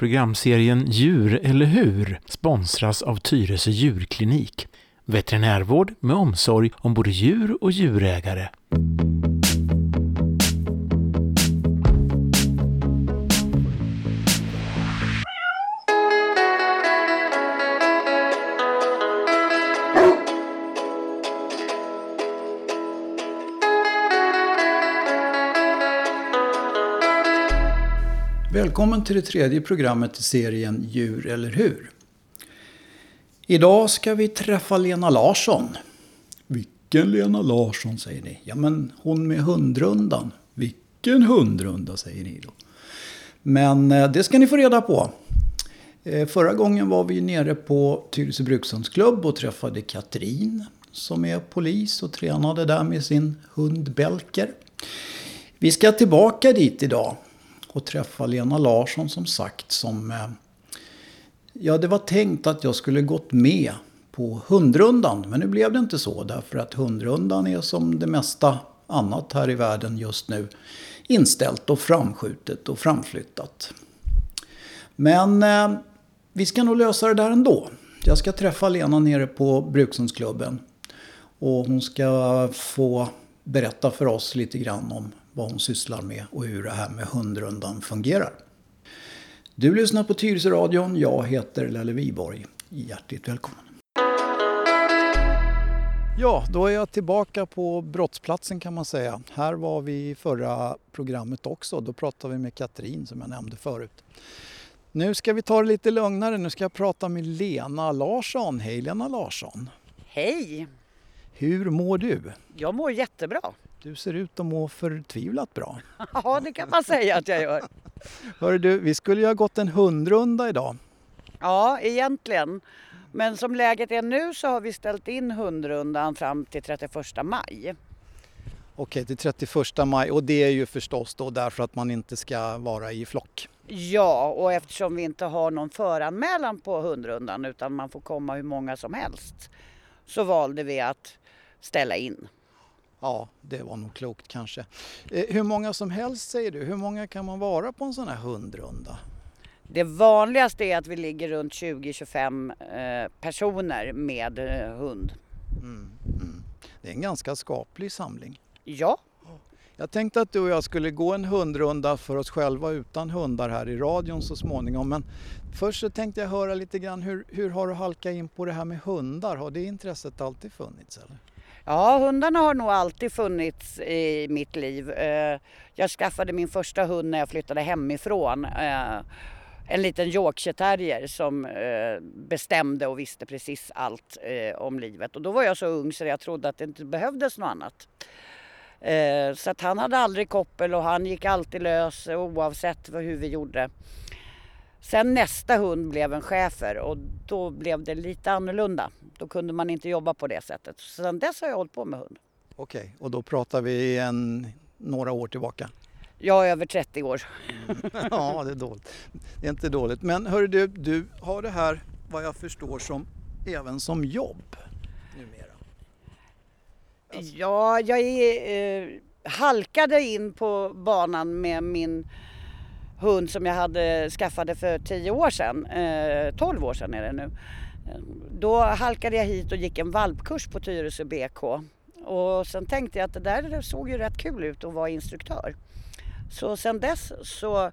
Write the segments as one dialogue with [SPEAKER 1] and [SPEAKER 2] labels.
[SPEAKER 1] Programserien Djur eller hur sponsras av Tyresö djurklinik. Veterinärvård med omsorg om både djur och djurägare.
[SPEAKER 2] Välkommen till det tredje programmet i serien Djur eller hur? Idag ska vi träffa Lena Larsson. Vilken Lena Larsson säger ni? Ja men hon med hundrundan. Vilken hundrunda säger ni då? Men eh, det ska ni få reda på. Eh, förra gången var vi nere på Tyresö brukshundsklubb och träffade Katrin som är polis och tränade där med sin hund Belker. Vi ska tillbaka dit idag och träffa Lena Larsson som sagt som... Eh, ja, det var tänkt att jag skulle gått med på hundrundan. Men nu blev det inte så därför att hundrundan är som det mesta annat här i världen just nu inställt och framskjutet och framflyttat. Men eh, vi ska nog lösa det där ändå. Jag ska träffa Lena nere på Brukshundsklubben. Och hon ska få berätta för oss lite grann om vad hon sysslar med och hur det här med hundrundan fungerar. Du lyssnar på Tyresö-radion. Jag heter Lelle Viborg. Hjärtligt välkommen. Ja, då är jag tillbaka på brottsplatsen kan man säga. Här var vi i förra programmet också. Då pratade vi med Katrin som jag nämnde förut. Nu ska vi ta det lite lugnare. Nu ska jag prata med Lena Larsson. Hej Lena Larsson!
[SPEAKER 3] Hej!
[SPEAKER 2] Hur mår du?
[SPEAKER 3] Jag mår jättebra.
[SPEAKER 2] Du ser ut att må förtvivlat bra.
[SPEAKER 3] Ja, det kan man säga att jag gör.
[SPEAKER 2] Hör du, vi skulle ju ha gått en hundrunda idag.
[SPEAKER 3] Ja, egentligen. Men som läget är nu så har vi ställt in hundrundan fram till 31 maj.
[SPEAKER 2] Okej, till 31 maj och det är ju förstås då därför att man inte ska vara i flock.
[SPEAKER 3] Ja, och eftersom vi inte har någon föranmälan på hundrundan utan man får komma hur många som helst så valde vi att ställa in.
[SPEAKER 2] Ja, det var nog klokt kanske. Eh, hur många som helst säger du? Hur många kan man vara på en sån här hundrunda?
[SPEAKER 3] Det vanligaste är att vi ligger runt 20-25 eh, personer med eh, hund.
[SPEAKER 2] Mm, mm. Det är en ganska skaplig samling.
[SPEAKER 3] Ja.
[SPEAKER 2] Jag tänkte att du och jag skulle gå en hundrunda för oss själva utan hundar här i radion så småningom. Men först så tänkte jag höra lite grann hur, hur har du halkat in på det här med hundar? Har det intresset alltid funnits eller?
[SPEAKER 3] Ja, hundarna har nog alltid funnits i mitt liv. Eh, jag skaffade min första hund när jag flyttade hemifrån. Eh, en liten Yorkshire terrier som eh, bestämde och visste precis allt om livet. Och då var jag så ung så jag trodde att det inte behövdes något annat. Så att han hade aldrig koppel och han gick alltid lös oavsett hur vi gjorde. Sen nästa hund blev en schäfer och då blev det lite annorlunda. Då kunde man inte jobba på det sättet. Så sen dess har jag hållit på med hund.
[SPEAKER 2] Okej, och då pratar vi en, några år tillbaka?
[SPEAKER 3] Ja, över 30 år.
[SPEAKER 2] ja, det är dåligt. Det är inte dåligt. Men hör du, du har det här vad jag förstår som även som jobb numera.
[SPEAKER 3] Alltså... Ja, jag är, eh, halkade in på banan med min hund som jag hade skaffade för 10 år sedan. Eh, 12 år sedan är det nu. Då halkade jag hit och gick en valpkurs på Tyresö BK. Och sen tänkte jag att det där såg ju rätt kul ut att vara instruktör. Så sen dess så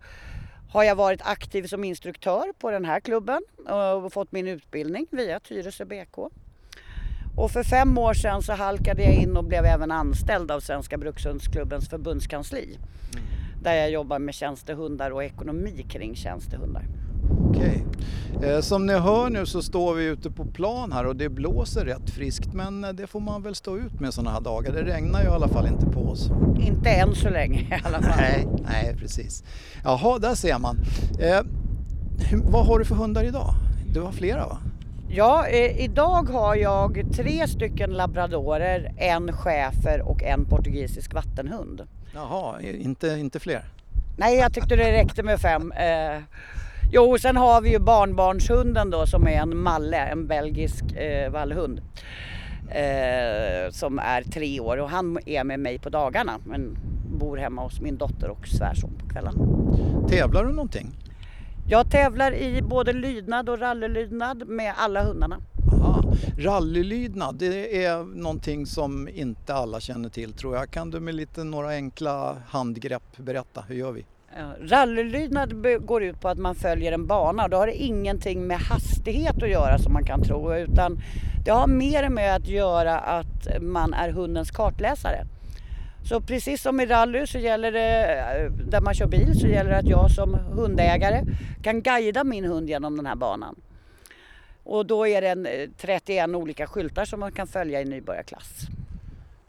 [SPEAKER 3] har jag varit aktiv som instruktör på den här klubben och fått min utbildning via Tyresö BK. Och för fem år sedan så halkade jag in och blev även anställd av Svenska Brukshundsklubbens förbundskansli. Mm. Där jag jobbar med tjänstehundar och ekonomi kring tjänstehundar.
[SPEAKER 2] Okej. Eh, som ni hör nu så står vi ute på plan här och det blåser rätt friskt men eh, det får man väl stå ut med sådana här dagar. Det regnar ju i alla fall inte på oss.
[SPEAKER 3] Inte än så länge i alla fall.
[SPEAKER 2] Nej, nej precis. Jaha, där ser man. Eh, vad har du för hundar idag? Du har flera va?
[SPEAKER 3] Ja, eh, idag har jag tre stycken labradorer, en schäfer och en portugisisk vattenhund.
[SPEAKER 2] Jaha, inte, inte fler?
[SPEAKER 3] Nej, jag tyckte det räckte med fem. Eh, Jo, sen har vi ju barnbarnshunden då som är en malle, en belgisk eh, vallhund. Eh, som är tre år och han är med mig på dagarna men bor hemma hos min dotter och svärson på kvällen.
[SPEAKER 2] Tävlar du någonting?
[SPEAKER 3] Jag tävlar i både lydnad och rallylydnad med alla hundarna.
[SPEAKER 2] Aha. Rallylydnad, det är någonting som inte alla känner till tror jag. Kan du med lite några enkla handgrepp berätta, hur gör vi?
[SPEAKER 3] Rallylydnad går ut på att man följer en bana och då har det ingenting med hastighet att göra som man kan tro utan det har mer med att göra att man är hundens kartläsare. Så precis som i rally så gäller det, där man kör bil, så gäller det att jag som hundägare kan guida min hund genom den här banan. Och då är det en 31 olika skyltar som man kan följa i nybörjarklass.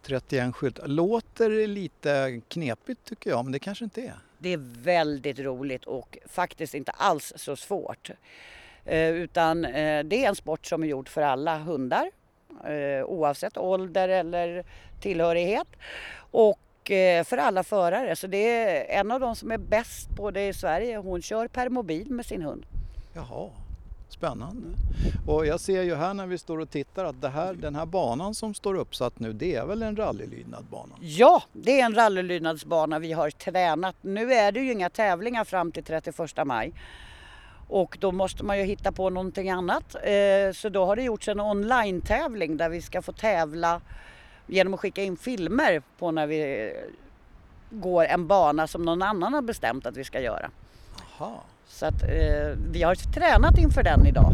[SPEAKER 2] 31 skyltar. Låter lite knepigt tycker jag, men det kanske inte är.
[SPEAKER 3] Det är väldigt roligt och faktiskt inte alls så svårt. Eh, utan eh, det är en sport som är gjord för alla hundar eh, oavsett ålder eller tillhörighet. Och eh, för alla förare. Så det är en av de som är bäst på det i Sverige. Hon kör permobil med sin hund.
[SPEAKER 2] Jaha, spännande. Och jag ser ju här när vi står och tittar att det här, den här banan som står uppsatt nu det är väl en rallylydnadbana?
[SPEAKER 3] Ja, det är en rallylydnadsbana vi har tränat. Nu är det ju inga tävlingar fram till 31 maj. Och då måste man ju hitta på någonting annat. Eh, så då har det gjorts en online-tävling där vi ska få tävla genom att skicka in filmer på när vi går en bana som någon annan har bestämt att vi ska göra.
[SPEAKER 2] Aha.
[SPEAKER 3] Så att eh, vi har tränat inför den idag.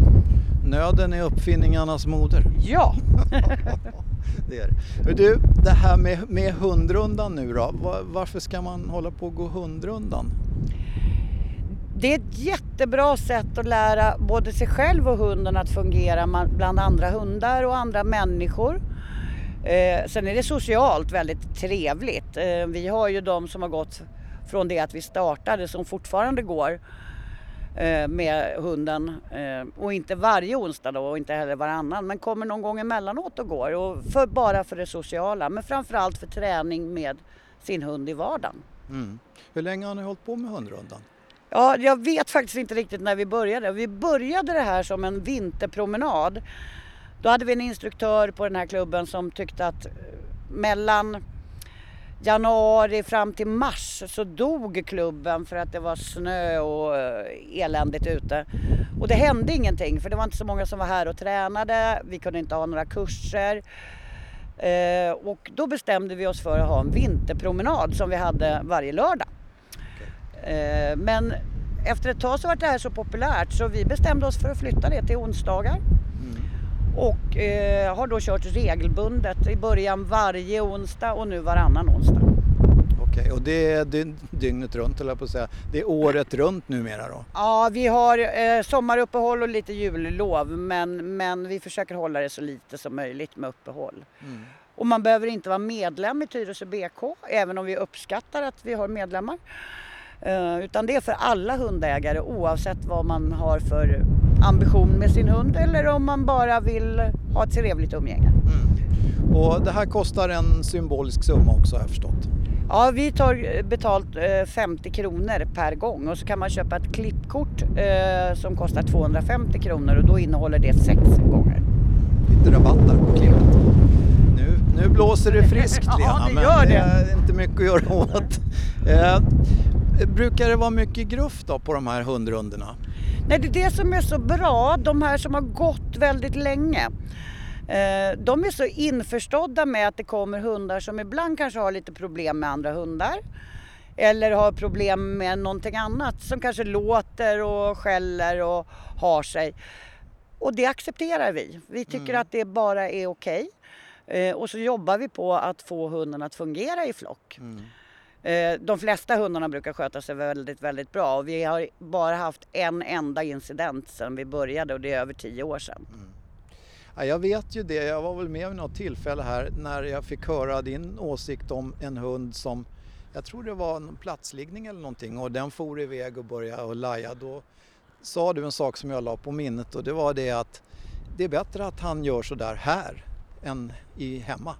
[SPEAKER 2] Nöden är uppfinningarnas moder.
[SPEAKER 3] Ja!
[SPEAKER 2] det är det. Du, det här med, med hundrundan nu då. Var, varför ska man hålla på och gå hundrundan?
[SPEAKER 3] Det är ett jättebra sätt att lära både sig själv och hunden att fungera bland andra hundar och andra människor. Eh, sen är det socialt väldigt trevligt. Eh, vi har ju de som har gått från det att vi startade som fortfarande går eh, med hunden. Eh, och inte varje onsdag då och inte heller varannan men kommer någon gång emellanåt och går. Och för, bara för det sociala men framförallt för träning med sin hund i vardagen.
[SPEAKER 2] Mm. Hur länge har ni hållit på med hundrundan?
[SPEAKER 3] Ja, jag vet faktiskt inte riktigt när vi började. Vi började det här som en vinterpromenad. Då hade vi en instruktör på den här klubben som tyckte att eh, mellan januari fram till mars så dog klubben för att det var snö och eh, eländigt ute. Och det hände ingenting för det var inte så många som var här och tränade. Vi kunde inte ha några kurser. Eh, och då bestämde vi oss för att ha en vinterpromenad som vi hade varje lördag. Eh, men efter ett tag så var det här så populärt så vi bestämde oss för att flytta det till onsdagar. Och eh, har då kört regelbundet i början varje onsdag och nu varannan onsdag.
[SPEAKER 2] Okej, okay, och det är dygnet runt eller på att säga. Det är året runt numera då?
[SPEAKER 3] Ja, vi har eh, sommaruppehåll och lite jullov men, men vi försöker hålla det så lite som möjligt med uppehåll. Mm. Och man behöver inte vara medlem i Tyresö BK även om vi uppskattar att vi har medlemmar. Eh, utan det är för alla hundägare oavsett vad man har för ambition med sin hund eller om man bara vill ha ett trevligt umgänge. Mm.
[SPEAKER 2] Och det här kostar en symbolisk summa också har jag förstått?
[SPEAKER 3] Ja, vi tar betalt 50 eh, kronor per gång och så kan man köpa ett klippkort eh, som kostar 250 kronor och då innehåller det sex gånger.
[SPEAKER 2] Lite rabatter på klippet. Nu, nu blåser det friskt Lena,
[SPEAKER 3] ja, det gör
[SPEAKER 2] men
[SPEAKER 3] det
[SPEAKER 2] är inte mycket att göra åt. Brukar det vara mycket gruff då på de här hundrundorna?
[SPEAKER 3] Nej, det är det som är så bra, de här som har gått väldigt länge. Eh, de är så införstådda med att det kommer hundar som ibland kanske har lite problem med andra hundar. Eller har problem med någonting annat som kanske låter och skäller och har sig. Och det accepterar vi. Vi tycker mm. att det bara är okej. Okay. Eh, och så jobbar vi på att få hunden att fungera i flock. Mm. Eh, de flesta hundarna brukar sköta sig väldigt, väldigt bra och vi har bara haft en enda incident sedan vi började och det är över tio år sedan. Mm.
[SPEAKER 2] Ja, jag vet ju det, jag var väl med vid något tillfälle här när jag fick höra din åsikt om en hund som, jag tror det var en platsliggning eller någonting och den for iväg och började och laja. Då sa du en sak som jag la på minnet och det var det att det är bättre att han gör sådär här än i hemma.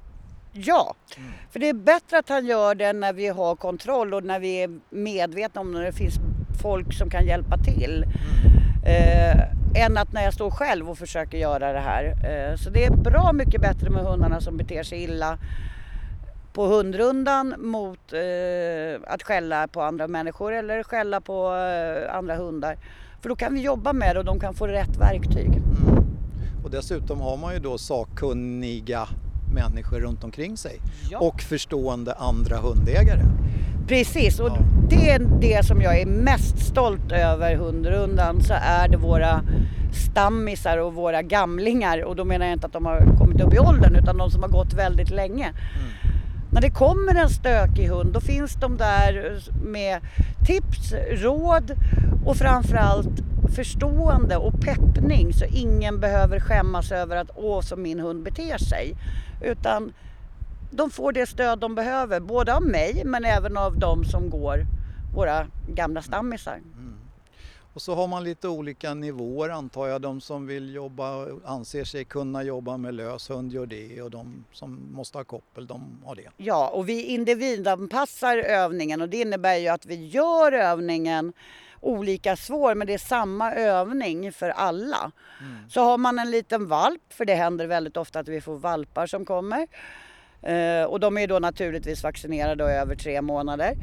[SPEAKER 3] Ja, mm. för det är bättre att han gör det när vi har kontroll och när vi är medvetna om när det finns folk som kan hjälpa till. Mm. Eh, än att när jag står själv och försöker göra det här. Eh, så det är bra mycket bättre med hundarna som beter sig illa på hundrundan mot eh, att skälla på andra människor eller skälla på eh, andra hundar. För då kan vi jobba med det och de kan få rätt verktyg.
[SPEAKER 2] Mm. Och dessutom har man ju då sakkunniga människor runt omkring sig
[SPEAKER 3] Ja.
[SPEAKER 2] och förstående andra hundägare.
[SPEAKER 3] Precis, och
[SPEAKER 2] Ja.
[SPEAKER 3] det är det som jag är mest stolt över hundrundan så är det våra stammisar och våra gamlingar och då menar jag inte att de har kommit upp i åldern utan de som har gått väldigt länge. När det kommer en stökig hund då finns de där med tips, råd och framförallt förstående och peppning så ingen behöver skämmas över att åh så min hund beter sig. Utan de får det stöd de behöver, både av mig men även av de som går, våra gamla stammisar.
[SPEAKER 2] Och så har man lite olika nivåer antar jag. De som vill jobba, anser sig kunna jobba med lös hund gör det och de som måste ha koppel de har det.
[SPEAKER 3] Ja, och vi individanpassar övningen och det innebär ju att vi gör övningen olika svår men det är samma övning för alla. Så har man en liten valp, för det händer väldigt ofta att vi får valpar som kommer. Eh, och de är då naturligtvis vaccinerade och över tre månader.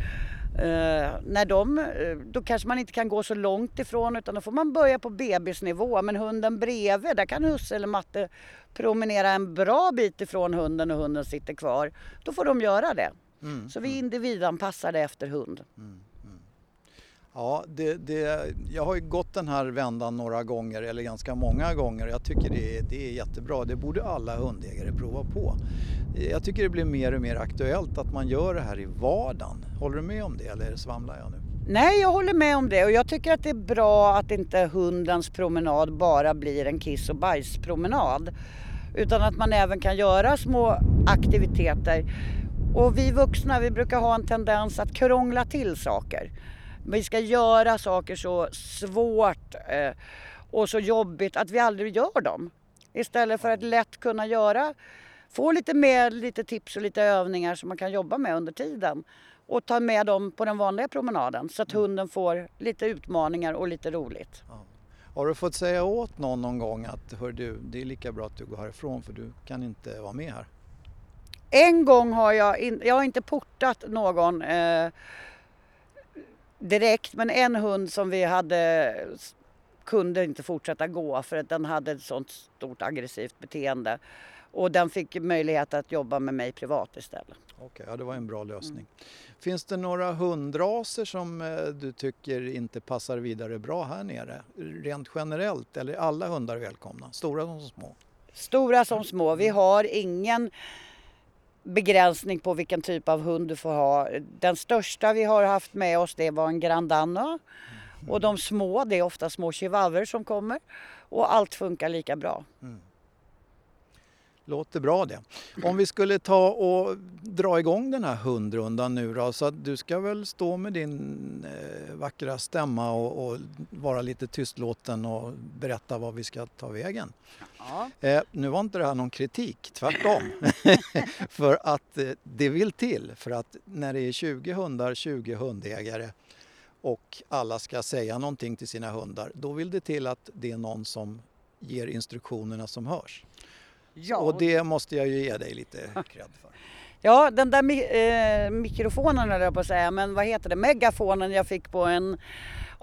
[SPEAKER 3] Eh, när de, eh, då kanske man inte kan gå så långt ifrån utan då får man börja på bebisnivå. Men hunden bredvid, där kan husse eller matte promenera en bra bit ifrån hunden och hunden sitter kvar. Då får de göra det.
[SPEAKER 2] Mm.
[SPEAKER 3] Så vi individanpassar det efter hund.
[SPEAKER 2] Ja, det, det, jag har ju gått den här vändan några gånger eller ganska många gånger och jag tycker det, är- det är jättebra. Det borde alla hundägare prova på. Jag tycker det blir mer och mer aktuellt att man gör det här i vardagen. Håller du med om det eller svamlar jag nu?
[SPEAKER 3] Nej, jag håller med om det och jag tycker att det är bra att inte hundens promenad bara blir en kiss och bajspromenad. Utan att man även kan göra små aktiviteter. Och vi vuxna, vi brukar ha en tendens att krångla till saker. Vi ska göra saker så svårt eh, och så jobbigt att vi aldrig gör dem. Istället för att lätt kunna göra, få lite med lite tips och lite övningar som man kan jobba med under tiden. Och ta med dem på den vanliga promenaden så att hunden får lite utmaningar och lite roligt.
[SPEAKER 2] Har du fått säga åt någon någon gång att hör du, det är lika bra att du går härifrån för du kan inte vara med här?
[SPEAKER 3] En gång har jag, in, jag har inte portat någon eh, direkt men en hund som vi hade kunde inte fortsätta gå för att den hade ett sånt stort aggressivt beteende. Och den fick möjlighet att jobba med mig privat istället.
[SPEAKER 2] Okej, ja, det var en bra lösning. Finns det några hundraser som eh, du tycker inte passar vidare bra här nere? Rent generellt, eller är alla hundar välkomna? Stora som små?
[SPEAKER 3] Stora som små. Vi har ingen begränsning på vilken typ av hund du får ha. Den största vi har haft med oss det var en grandano. Och de små, det är ofta små chihuahuor som kommer. Och allt funkar lika bra. Mm.
[SPEAKER 2] Låter bra det. Om vi skulle ta och dra igång den här hundrundan nu då, så att du ska väl stå med din eh, vackra stämma och, och vara lite tystlåten och berätta vad vi ska ta vägen.
[SPEAKER 3] Ja.
[SPEAKER 2] Eh, nu var inte det här någon kritik, tvärtom. för att eh, det vill till. För att när det är 20 hundar, 20 hundägare och alla ska säga någonting till sina hundar, då vill det till att det är någon som ger instruktionerna som hörs.
[SPEAKER 3] Ja,
[SPEAKER 2] Och det måste jag ju ge dig lite cred för.
[SPEAKER 3] ja, den där mi- eh, mikrofonen höll jag på att säga, men vad heter det? Megafonen jag fick på en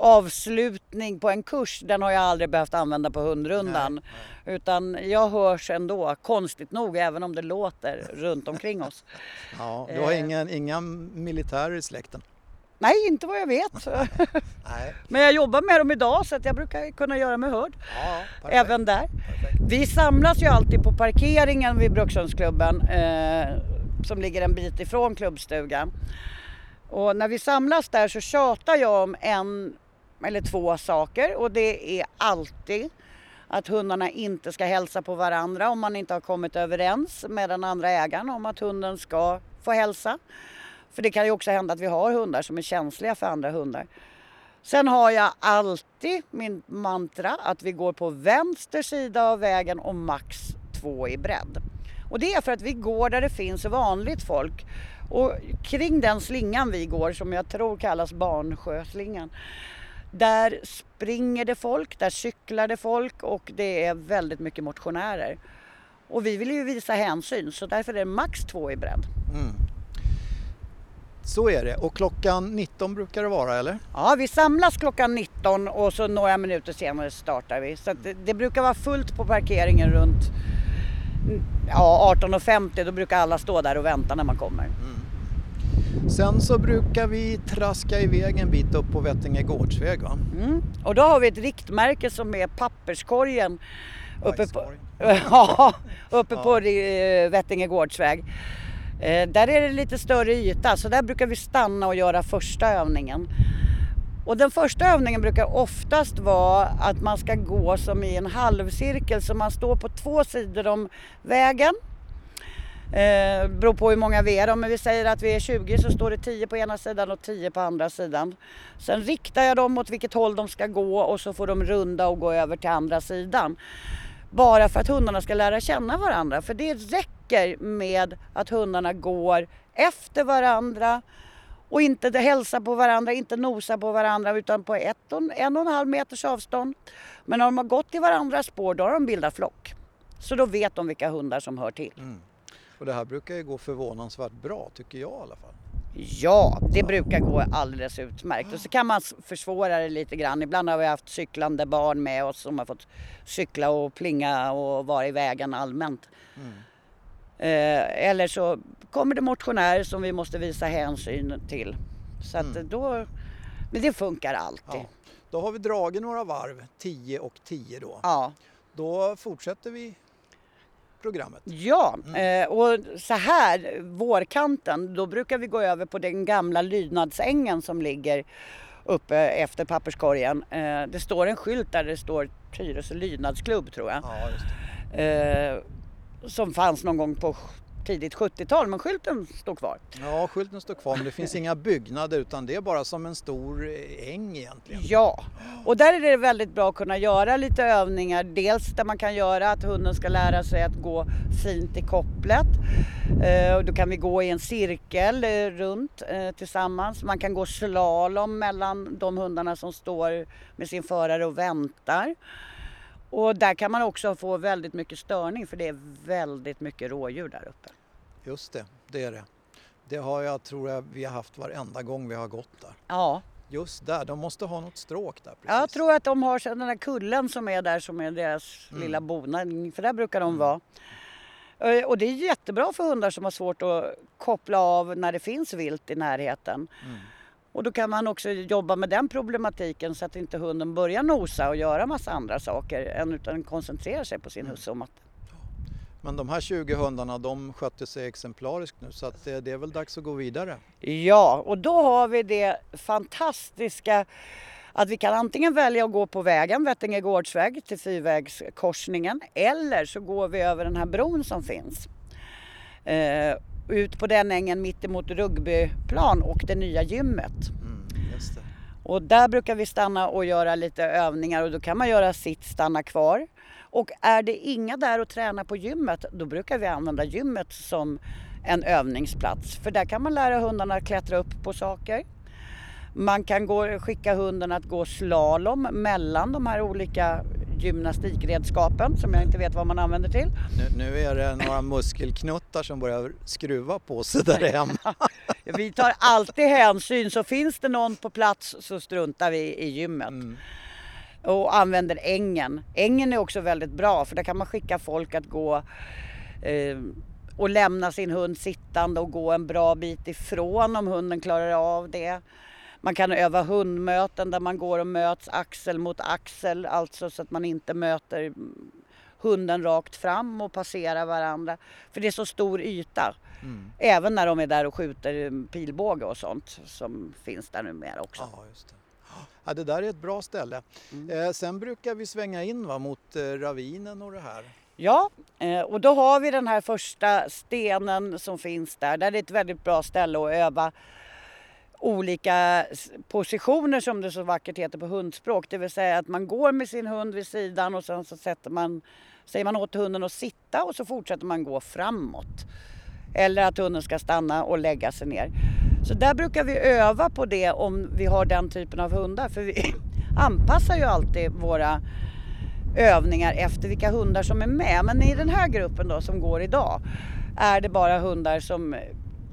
[SPEAKER 3] avslutning på en kurs, den har jag aldrig behövt använda på hundrundan. Utan jag hörs ändå, konstigt nog, även om det låter runt omkring oss.
[SPEAKER 2] Ja, du har
[SPEAKER 3] Eh.
[SPEAKER 2] ingen, inga militärer i släkten?
[SPEAKER 3] Nej, inte vad jag vet. Men jag jobbar med dem idag så att jag brukar kunna göra mig hörd.
[SPEAKER 2] Ja, perfekt.
[SPEAKER 3] Även där. Vi samlas ju alltid på parkeringen vid Brukshundsklubben eh, som ligger en bit ifrån klubbstugan. Och när vi samlas där så tjatar jag om en eller två saker och det är alltid att hundarna inte ska hälsa på varandra om man inte har kommit överens med den andra ägaren om att hunden ska få hälsa. För det kan ju också hända att vi har hundar som är känsliga för andra hundar. Sen har jag alltid min mantra att vi går på vänster sida av vägen och max två i bredd. Och det är för att vi går där det finns vanligt folk. Och kring den slingan vi går, som jag tror kallas Barnsjöslingan, där springer det folk, där cyklar det folk och det är väldigt mycket motionärer. Och vi vill ju visa hänsyn så därför är det max två i bredd.
[SPEAKER 2] Mm. Så är det. Och klockan 19 brukar det vara, eller?
[SPEAKER 3] Ja, vi samlas klockan 19 och så några minuter senare startar vi. Så det, det, brukar vara fullt på parkeringen runt ja, 18.50. Då brukar alla stå där och vänta när man kommer. Mm.
[SPEAKER 2] Sen så brukar vi traska iväg en bit upp på Vettinge gårdsväg va?
[SPEAKER 3] Mm. Och då har vi ett riktmärke som är papperskorgen uppe på, ja, uppe på eh, Vettinge gårdsväg. Eh, där är det lite större yta så där brukar vi stanna och göra första övningen. Och den första övningen brukar oftast vara att man ska gå som i en halvcirkel så man står på två sidor om vägen. Eh, beror på hur många vi är. Om vi säger att vi är 20 så står det 10 på ena sidan och 10 på andra sidan. Sen riktar jag dem åt vilket håll de ska gå och så får de runda och gå över till andra sidan. Bara för att hundarna ska lära känna varandra. För det räcker med att hundarna går efter varandra och inte hälsa på varandra, inte nosa på varandra utan på ett och, en och en halv meters avstånd. Men när de har gått i varandras spår då har de bildat flock. Så då vet de vilka hundar som hör till. Mm.
[SPEAKER 2] Och det här brukar ju gå förvånansvärt bra tycker jag i alla fall.
[SPEAKER 3] Ja, det brukar gå alldeles utmärkt. Och så kan man försvåra det lite grann. Ibland har vi haft cyklande barn med oss som har fått cykla och plinga och vara i vägen allmänt. Mm. Eh, eller så kommer det motionärer som vi måste visa hänsyn till. Så att mm. då, men det funkar alltid. Ja.
[SPEAKER 2] Då har vi dragit några varv, 10 och 10 då.
[SPEAKER 3] Ja.
[SPEAKER 2] Då fortsätter vi programmet.
[SPEAKER 3] Ja, mm. eh, och så här vårkanten då brukar vi gå över på den gamla lydnadsängen som ligger uppe efter papperskorgen. Eh, det står en skylt där det står Tyresö lydnadsklubb tror jag.
[SPEAKER 2] Ja,
[SPEAKER 3] eh, som fanns någon gång på tidigt 70-tal men skylten står kvar.
[SPEAKER 2] Ja, skylten står kvar men det finns inga byggnader utan det är bara som en stor eh, äng egentligen.
[SPEAKER 3] Ja, och där är det väldigt bra att kunna göra lite övningar. Dels där man kan göra att hunden ska lära sig att gå fint i kopplet. Eh, då kan vi gå i en cirkel eh, runt tillsammans. Man kan gå slalom mellan de hundarna som står med sin förare och väntar. Och där kan man också få väldigt mycket störning för det är väldigt mycket rådjur där uppe.
[SPEAKER 2] Just det, det är det. Det har jag, tror jag, vi har haft varenda gång vi har gått där.
[SPEAKER 3] Ja.
[SPEAKER 2] Just där, de måste ha något stråk där.
[SPEAKER 3] Precis. Jag tror att de har den där kullen som är där som är deras mm. lilla bonad, för där brukar de mm. vara. Eh, och det är jättebra för hundar som har svårt att koppla av när det finns vilt i närheten. Mm. Och då kan man också jobba med den problematiken så att inte hunden börjar nosa och göra massa andra saker än utan koncentrerar sig på sin mm. husse och matte.
[SPEAKER 2] Men de här 20 hundarna de skötte sig exemplariskt nu så att det, det, är väl dags att gå vidare.
[SPEAKER 3] Ja, och då har vi det fantastiska att vi kan antingen välja att gå på vägen, Vettinge gårdsväg till fyrvägskorsningen eller så går vi över den här bron som finns. Eh, ut på den ängen mittemot rugbyplan och det nya gymmet.
[SPEAKER 2] Mm, det.
[SPEAKER 3] Och där brukar vi stanna och göra lite övningar och då kan man göra sitt, stanna kvar. Och är det inga där och träna på gymmet, då brukar vi använda gymmet som en övningsplats. För där kan man lära hundarna att klättra upp på saker. Man kan gå, skicka hunden att gå slalom mellan de här olika gymnastikredskapen som jag inte vet vad man använder till.
[SPEAKER 2] Nu, nu är det några muskelknuttar som börjar skruva på sig där hemma.
[SPEAKER 3] vi tar alltid hänsyn, så finns det någon på plats så struntar vi i gymmet. Mm. Och använder ängen. Ängen är också väldigt bra för där kan man skicka folk att gå eh, och lämna sin hund sittande och gå en bra bit ifrån om hunden klarar av det. Man kan öva hundmöten där man går och möts axel mot axel, alltså så att man inte möter hunden rakt fram och passerar varandra. För det är så stor yta. Mm. Även när de är där och skjuter pilbåge och sånt som finns där numera också.
[SPEAKER 2] Ja, just det. Ja, det där är ett bra ställe. Mm. Eh, sen brukar vi svänga in va, mot eh, ravinen och det här.
[SPEAKER 3] Ja, eh, och då har vi den här första stenen som finns där. Där är ett väldigt bra ställe att öva olika positioner som det så vackert heter på hundspråk. Det vill säga att man går med sin hund vid sidan och sen så sätter man, säger man åt hunden att sitta och så fortsätter man gå framåt. Eller att hunden ska stanna och lägga sig ner. Så där brukar vi öva på det om vi har den typen av hundar. För vi anpassar ju alltid våra övningar efter vilka hundar som är med. Men i den här gruppen då som går idag är det bara hundar som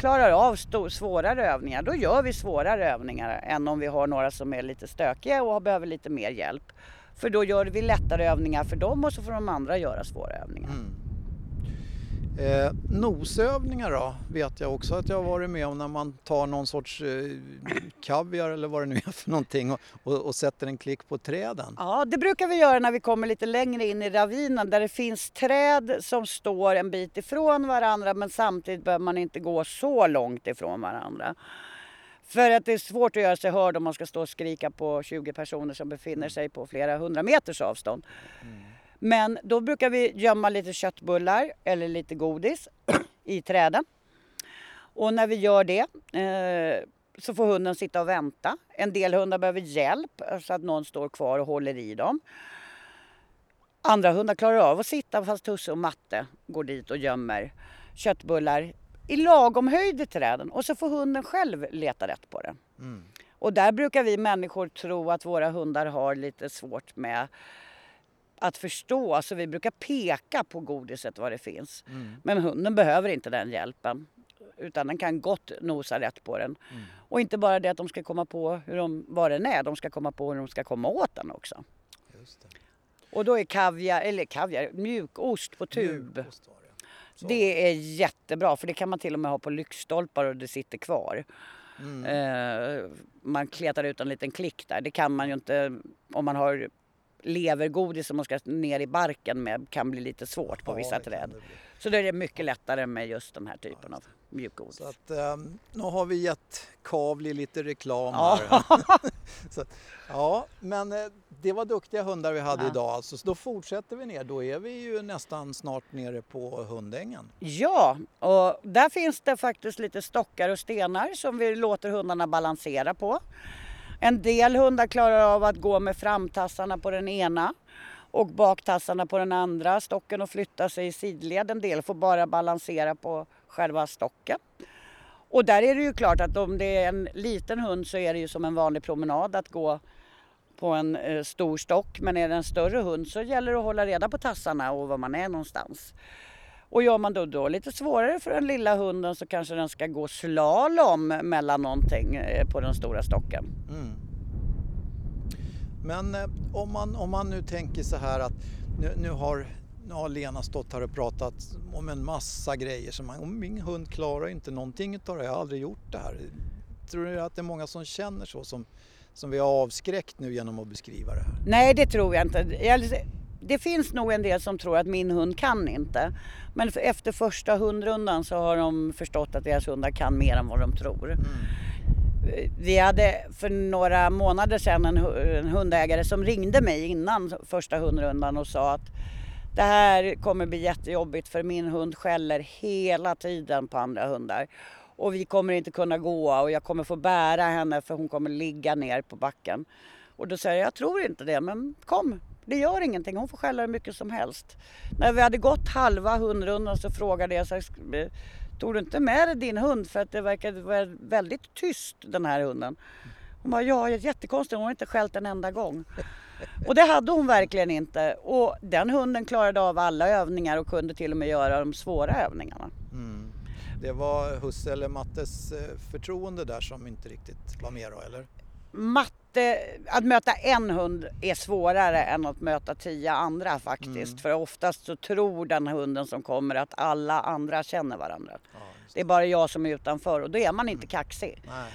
[SPEAKER 3] klarar av stor, svårare övningar, då gör vi svårare övningar än om vi har några som är lite stökiga och behöver lite mer hjälp. För då gör vi lättare övningar för dem och så får de andra göra svåra övningar.
[SPEAKER 2] Mm. Eh, nosövningar då vet jag också att jag har varit med om när man tar någon sorts eh, kaviar eller vad det nu är för någonting och, och, och, sätter en klick på träden.
[SPEAKER 3] Ja, det brukar vi göra när vi kommer lite längre in i ravinen där det finns träd som står en bit ifrån varandra men samtidigt behöver man inte gå så långt ifrån varandra. För att det är svårt att göra sig hörd om man ska stå och skrika på 20 personer som befinner sig på flera hundra meters avstånd. Mm. Men då brukar vi gömma lite köttbullar eller lite godis i träden. Och när vi gör det eh, så får hunden sitta och vänta. En del hundar behöver hjälp så att någon står kvar och håller i dem. Andra hundar klarar av att sitta fast Tusse och Matte går dit och gömmer köttbullar i lagom höjd i träden och så får hunden själv leta rätt på det. Mm. Och där brukar vi människor tro att våra hundar har lite svårt med att förstå. Alltså vi brukar peka på godiset var det finns. Mm. Men hunden behöver inte den hjälpen. Utan den kan gott nosa rätt på den. Mm. Och inte bara det att de ska komma på hur de, vad den är, de ska komma på hur de ska komma åt den också. Och då är kaviar, eller kaviar, mjukost på tub. Mjukost det. det är jättebra för det kan man till och med ha på lyktstolpar och det sitter kvar. Mm. Eh, man kletar ut en liten klick där. Det kan man ju inte om man har levergodis som man ska ner i barken med kan bli lite svårt på ja, vissa träd. Så då är det mycket lättare med just den här typen ja, av mjukgodis.
[SPEAKER 2] Så att, um, nu har vi gett Kavli lite reklam ja. här. så, ja, men eh, det var duktiga hundar vi hade ja. idag alltså. Så då fortsätter vi ner. Då är vi ju nästan snart nere på hundängen.
[SPEAKER 3] Ja, och där finns det faktiskt lite stockar och stenar som vi låter hundarna balansera på. En del hundar klarar av att gå med framtassarna på den ena och baktassarna på den andra stocken och flytta sig i sidled. En del får bara balansera på själva stocken. Och där är det ju klart att om det är en liten hund så är det ju som en vanlig promenad att gå på en eh, stor stock. Men är det en större hund så gäller det att hålla reda på tassarna och var man är någonstans. Och gör man då, då lite svårare för den lilla hunden så kanske den ska gå slalom mellan någonting eh, på den stora stocken. Mm.
[SPEAKER 2] Men eh, om, man, om man nu tänker så här att nu, nu, har, nu har Lena stått här och pratat om en massa grejer som man, min hund klarar inte någonting av det, jag har aldrig gjort det här. Tror du att det är många som känner så som, som vi har avskräckt nu genom att beskriva det här?
[SPEAKER 3] Nej det tror jag inte. Det finns nog en del som tror att min hund kan inte. Men efter första hundrundan så har de förstått att deras hundar kan mer än vad de tror. Mm. Vi hade för några månader sedan en, hundägare som ringde mig innan första hundrundan och sa att det här kommer bli jättejobbigt för min hund skäller hela tiden på andra hundar. Och vi kommer inte kunna gå och jag kommer få bära henne för hon kommer ligga ner på backen. Och då säger jag, jag tror inte det, men kom, det gör ingenting, hon får skälla hur mycket som helst. När vi hade gått halva hundrundan så frågade jag, så eh, tog du inte med dig din hund för att det verkade vara väldigt tyst den här hunden? Hon bara, ja jättekonstigt, hon har inte skällt en enda gång. Och det hade hon verkligen inte. Och den hunden klarade av alla övningar och kunde till och med göra de svåra övningarna. Mm.
[SPEAKER 2] Det var Husse eller Mattes eh, förtroende där som inte riktigt var med då, eller?
[SPEAKER 3] Matte, att möta en hund är svårare än att möta tio andra faktiskt. Mm. För oftast så tror den hunden som kommer att alla andra känner varandra. Ja, det. det. är bara jag som är utanför och då är man inte mm. kaxig. Nej.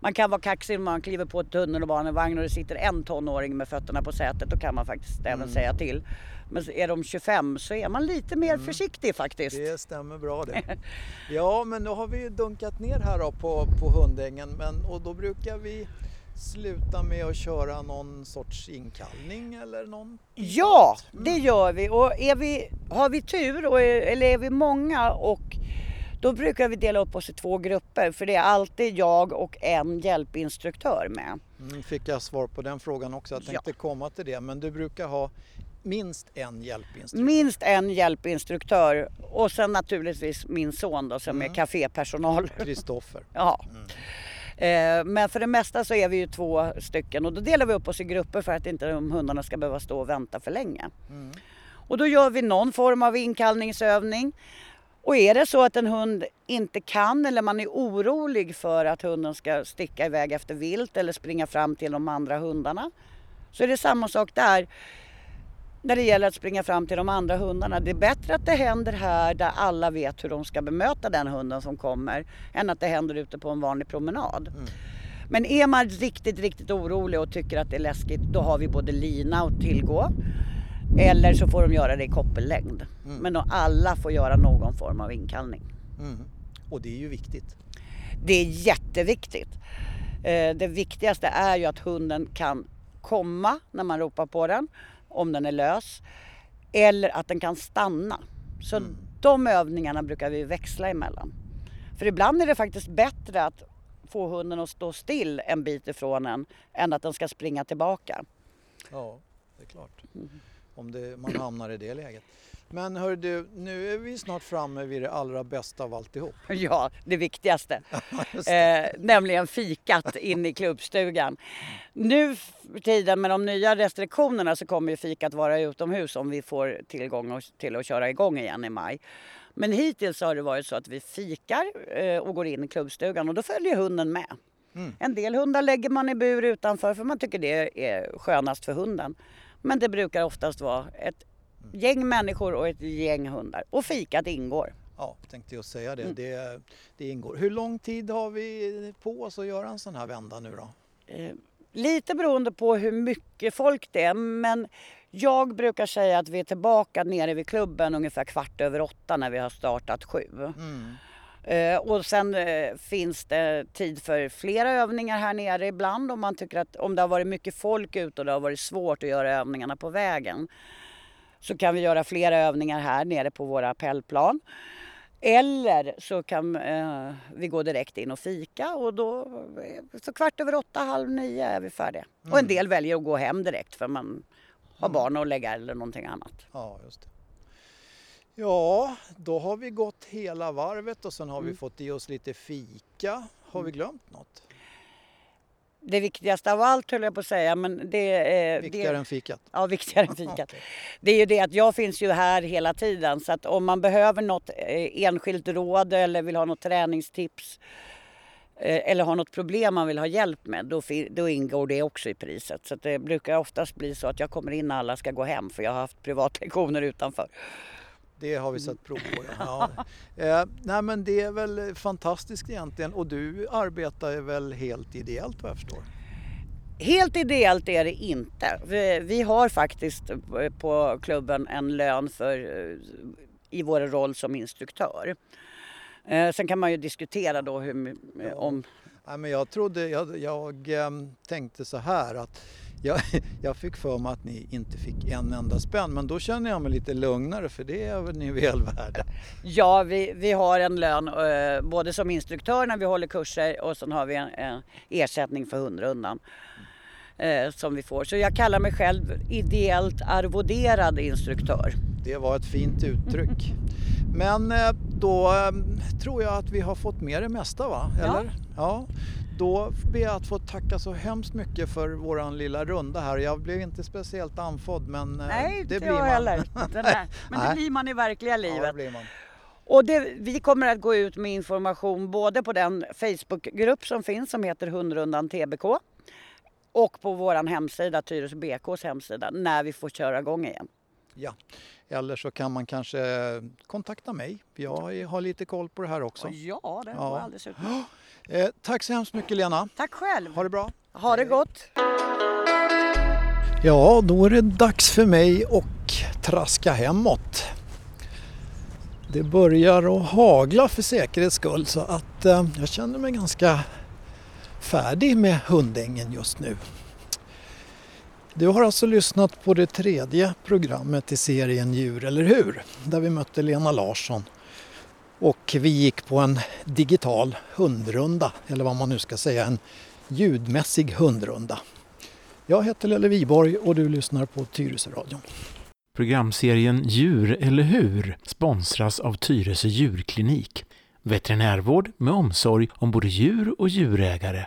[SPEAKER 3] Man kan vara kaxig om man kliver på ett tunnelbanevagn och det sitter en tonåring med fötterna på sätet. Då kan man faktiskt även mm. säga till. Men är de 25 så är man lite mer mm. försiktig faktiskt.
[SPEAKER 2] Det stämmer bra det. Ja men nu har vi ju dunkat ner här då på, på hundängen men, och då brukar vi sluta med att köra någon sorts inkallning eller någon?
[SPEAKER 3] Ja, mm. det gör vi och är vi, har vi tur och är, eller är vi många och då brukar vi dela upp oss i två grupper för det är alltid jag och en hjälpinstruktör med.
[SPEAKER 2] Mm, fick jag svar på den frågan också, jag tänkte ja. komma till det men du brukar ha minst en hjälpinstruktör?
[SPEAKER 3] Minst en hjälpinstruktör och sen naturligtvis min son då som mm. är kafépersonal.
[SPEAKER 2] Kristoffer.
[SPEAKER 3] ja. Mm. Eh, men för det mesta så är vi ju två stycken och då delar vi upp oss i grupper för att inte de hundarna ska behöva stå och vänta för länge. Mm. Och då gör vi någon form av inkallningsövning. Och är det så att en hund inte kan eller man är orolig för att hunden ska sticka iväg efter vilt eller springa fram till de andra hundarna så är det samma sak där när det gäller att springa fram till de andra hundarna. Det är bättre att det händer här där alla vet hur de ska bemöta den hunden som kommer än att det händer ute på en vanlig promenad. Mm. Men är man riktigt, riktigt orolig och tycker att det är läskigt då har vi både lina att tillgå eller så får de göra det i koppellängd. Mm. Men då alla får göra någon form av inkallning. Mm.
[SPEAKER 2] Och det är ju viktigt.
[SPEAKER 3] Det är jätteviktigt. Eh, det viktigaste är ju att hunden kan komma när man ropar på den, om den är lös. Eller att den kan stanna. Så mm. de övningarna brukar vi växla emellan. För ibland är det faktiskt bättre att få hunden att stå still en bit ifrån en än att den ska springa tillbaka.
[SPEAKER 2] Ja, det är klart. Mm. Om det, man hamnar i det läget. Men hör du, nu är vi snart framme vid det allra bästa av alltihop.
[SPEAKER 3] Ja, det viktigaste. det. Eh, nämligen fikat in i klubbstugan. Nu för tiden med de nya restriktionerna så kommer ju fikat vara utomhus om vi får tillgång till att köra igång igen i maj. Men hittills har det varit så att vi fikar eh, och går in i klubbstugan och då följer hunden med. Mm. En del hundar lägger man i bur utanför för man tycker det är skönast för hunden. Men det brukar oftast vara ett gäng människor och ett gäng hundar. Och fikat ingår.
[SPEAKER 2] Ja, tänkte jag säga det. Mm. det. det. ingår. Hur lång tid har vi på oss att göra en sån här vända nu då?
[SPEAKER 3] Eh, lite beroende på hur mycket folk det är. Men jag brukar säga att vi är tillbaka nere vid klubben ungefär kvart över åtta när vi har startat sju. Mm. Eh, och sen eh, finns det tid för flera övningar här nere ibland om man tycker att om det har varit mycket folk ute och det har varit svårt att göra övningarna på vägen så kan vi göra flera övningar här nere på våra appellplan. Eller så kan eh, vi gå direkt in och fika och då eh, så kvart över åtta, halv nio är vi färdiga. Mm. Och en mm. del väljer att gå hem direkt för man har mm. barn att lägga eller någonting annat.
[SPEAKER 2] Ja, just det. Ja, då har vi gått hela varvet och sen har mm. vi fått i oss lite fika. Har vi mm. glömt något?
[SPEAKER 3] det viktigaste av allt höll jag på att säga. Men det,
[SPEAKER 2] är... viktigare
[SPEAKER 3] det,
[SPEAKER 2] än fikat?
[SPEAKER 3] Ja, viktigare än fikat. okay. Det är ju det att jag finns ju här hela tiden så att om man behöver något eh, enskilt råd eller vill ha något träningstips eh, eller har något problem man vill ha hjälp med, då, då ingår det också i priset. Så det brukar oftast bli så att jag kommer in när alla ska gå hem för jag har haft privatlektioner utanför.
[SPEAKER 2] Det har vi sett prov på. Ja. eh, nej men det är väl fantastiskt egentligen och du arbetar väl helt ideellt vad jag förstår?
[SPEAKER 3] Helt ideellt är det inte. Vi, vi har faktiskt på klubben en lön för, eh, i vår roll som instruktör. Eh, sen kan man ju diskutera då hur, ja. om...
[SPEAKER 2] Nej, men jag trodde, jag, jag tänkte så här att jag, jag fick för mig att ni inte fick en enda spänn men då känner jag mig lite lugnare för det är ni väl värda?
[SPEAKER 3] Ja, vi, vi har en lön eh, både som instruktör när vi håller kurser och sen har vi en, en ersättning för hundrundan eh, som vi får. Så jag kallar mig själv ideellt arvoderad instruktör.
[SPEAKER 2] Det var ett fint uttryck. Men eh, då tror jag att vi har fått med det mesta va? Eller? Ja. ja. Då ber jag att få tacka så hemskt mycket för våran lilla runda här. Jag blev inte speciellt andfådd men
[SPEAKER 3] eh, Nej, det blir man. Heller. Men det blir man i verkliga livet.
[SPEAKER 2] Ja, det blir man.
[SPEAKER 3] Och det, vi kommer att gå ut med information både på den Facebookgrupp som finns som heter Hundrundan TBK och på vår hemsida, Tyresö BKs hemsida, när vi får köra igång igen.
[SPEAKER 2] Ja, eller så kan man kanske kontakta mig. Jag har lite koll på det här också.
[SPEAKER 3] Ja, det var ja. alldeles utmärkt.
[SPEAKER 2] Eh, tack så hemskt mycket Lena.
[SPEAKER 3] Tack själv.
[SPEAKER 2] Ha det bra.
[SPEAKER 3] Ha det gott.
[SPEAKER 2] Ja, då är det dags för mig att traska hemåt. Det börjar att hagla för säkerhets skull så att eh, jag känner mig ganska färdig med hundängen just nu. Du har alltså lyssnat på det tredje programmet i serien Djur eller hur? Där vi mötte Lena Larsson och vi gick på en digital hundrunda, eller vad man nu ska säga, en ljudmässig hundrunda. Jag heter Lelle Viborg och du lyssnar på Tyresöradion.
[SPEAKER 1] Programserien Djur eller hur sponsras av Tyresö djurklinik. Veterinärvård med omsorg om både djur och djurägare.